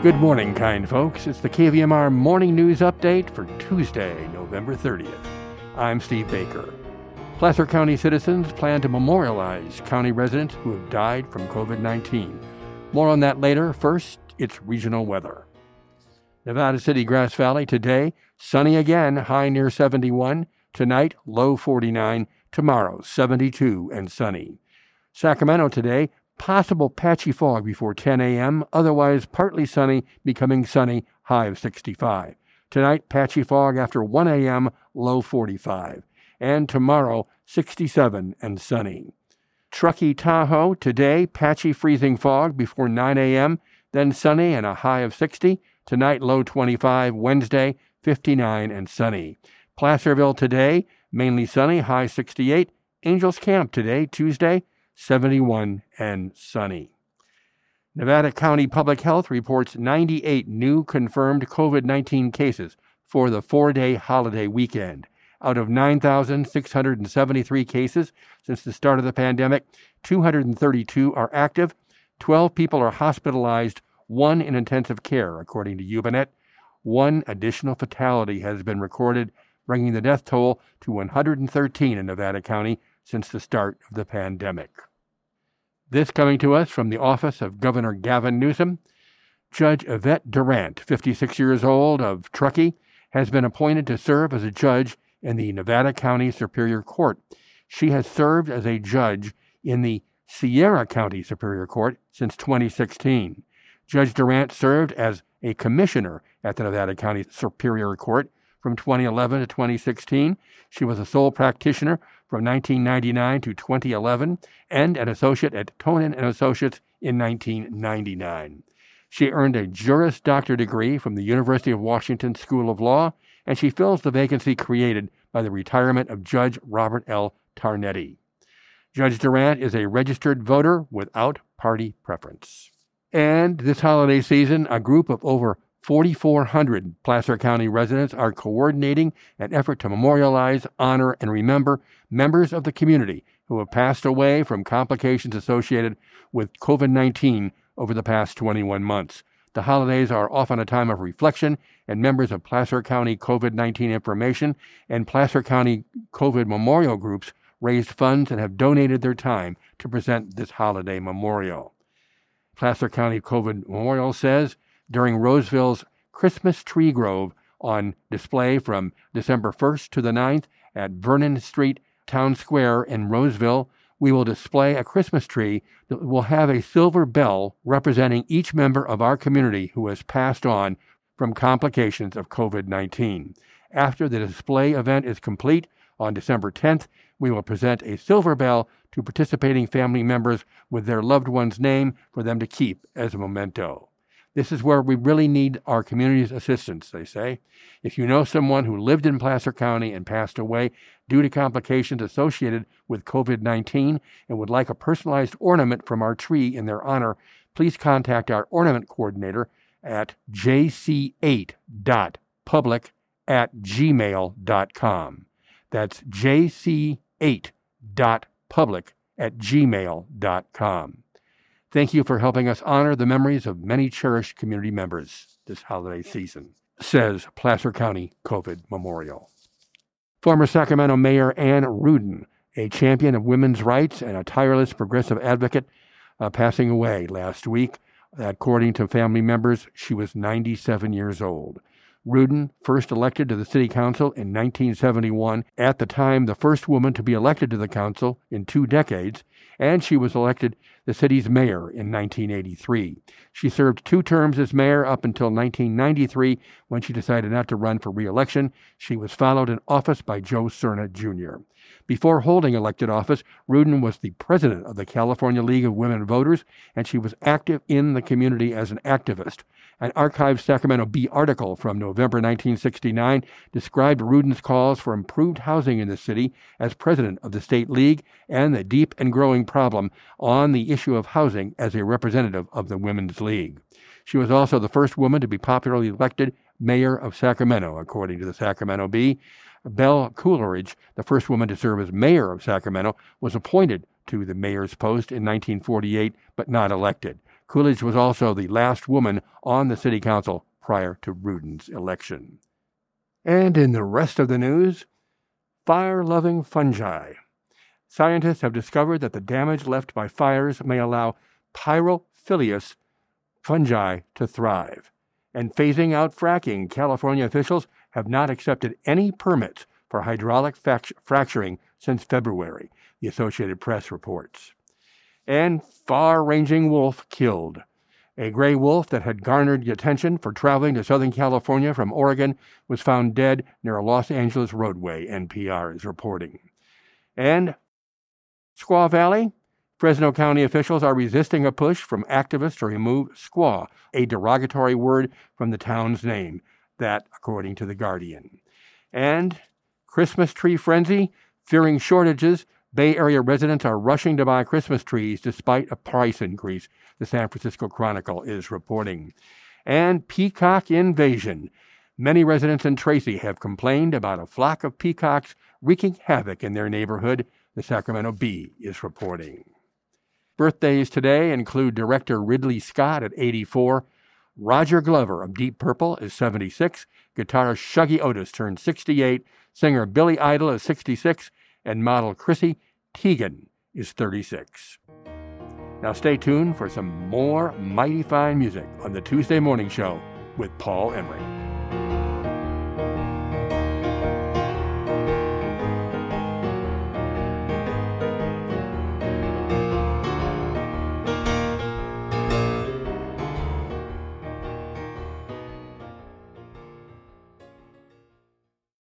Good morning, kind folks. It's the KVMR Morning News Update for Tuesday, November 30th. I'm Steve Baker. Placer County citizens plan to memorialize county residents who have died from COVID 19. More on that later. First, it's regional weather. Nevada City, Grass Valley, today, sunny again, high near 71. Tonight, low 49. Tomorrow, 72 and sunny. Sacramento today, Possible patchy fog before 10 a.m., otherwise partly sunny, becoming sunny, high of 65. Tonight, patchy fog after 1 a.m., low 45. And tomorrow, 67 and sunny. Truckee, Tahoe, today, patchy freezing fog before 9 a.m., then sunny and a high of 60. Tonight, low 25. Wednesday, 59 and sunny. Placerville today, mainly sunny, high 68. Angels Camp today, Tuesday, 71 and sunny. Nevada County Public Health reports 98 new confirmed COVID 19 cases for the four day holiday weekend. Out of 9,673 cases since the start of the pandemic, 232 are active, 12 people are hospitalized, one in intensive care, according to Ubinet. One additional fatality has been recorded, bringing the death toll to 113 in Nevada County since the start of the pandemic. This coming to us from the office of Governor Gavin Newsom. Judge Yvette Durant, 56 years old, of Truckee, has been appointed to serve as a judge in the Nevada County Superior Court. She has served as a judge in the Sierra County Superior Court since 2016. Judge Durant served as a commissioner at the Nevada County Superior Court from 2011 to 2016. She was a sole practitioner from 1999 to 2011 and an associate at Tonin and Associates in 1999. She earned a Juris Doctor degree from the University of Washington School of Law, and she fills the vacancy created by the retirement of Judge Robert L. Tamietti. Judge Durant is a registered voter without party preference. And this holiday season, a group of over 4,400 Placer County residents are coordinating an effort to memorialize, honor, and remember members of the community who have passed away from complications associated with COVID 19 over the past 21 months. The holidays are often a time of reflection, and members of Placer County COVID 19 information and Placer County COVID memorial groups raised funds and have donated their time to present this holiday memorial. Placer County COVID Memorial says during Roseville's Christmas Tree Grove on display from December 1st to the 9th at Vernon Street Town Square in Roseville. We will display a Christmas tree that will have a silver bell representing each member of our community who has passed on from complications of COVID 19. After the display event is complete on December 10th, we will present a silver bell to participating family members with their loved one's name for them to keep as a memento. This is where we really need our community's assistance, they say. If you know someone who lived in Placer County and passed away due to complications associated with COVID 19 and would like a personalized ornament from our tree in their honor, please contact our ornament coordinator at jc8.public at gmail.com. That's jc8.public at gmail.com. Thank you for helping us honor the memories of many cherished community members this holiday season, says Placer County COVID Memorial. Former Sacramento Mayor Anne Rudin, a champion of women's rights and a tireless progressive advocate, uh, passing away last week. According to family members, she was 97 years old. Rudin, first elected to the city council in 1971, at the time the first woman to be elected to the council in two decades, and she was elected the city's mayor in 1983. She served two terms as mayor up until 1993 when she decided not to run for re-election. She was followed in office by Joe Serna Jr. Before holding elected office, Rudin was the president of the California League of Women Voters, and she was active in the community as an activist. An archived Sacramento Bee article from November 1969 described Rudin's calls for improved housing in the city as president of the State League and the deep and growing problem on the issue of housing as a representative of the Women's League. She was also the first woman to be popularly elected mayor of Sacramento, according to the Sacramento Bee. Belle Cooledge, the first woman to serve as mayor of Sacramento, was appointed to the mayor's post in 1948 but not elected. Cooledge was also the last woman on the city council prior to Rudin's election. And in the rest of the news, fire loving fungi. Scientists have discovered that the damage left by fires may allow pyrophilous fungi to thrive. And phasing out fracking, California officials have not accepted any permits for hydraulic fracturing since February, the Associated Press reports. And far ranging wolf killed. A gray wolf that had garnered attention for traveling to Southern California from Oregon was found dead near a Los Angeles roadway, NPR is reporting. And Squaw Valley? Fresno County officials are resisting a push from activists to remove squaw, a derogatory word from the town's name. That, according to The Guardian. And Christmas tree frenzy? Fearing shortages, Bay Area residents are rushing to buy Christmas trees despite a price increase, the San Francisco Chronicle is reporting. And peacock invasion. Many residents in Tracy have complained about a flock of peacocks wreaking havoc in their neighborhood, the Sacramento Bee is reporting. Birthdays today include director Ridley Scott at 84, Roger Glover of Deep Purple is 76, guitarist Shuggie Otis turned 68, singer Billy Idol is 66, and model Chrissy Teigen is 36. Now stay tuned for some more mighty fine music on the Tuesday Morning Show with Paul Emery.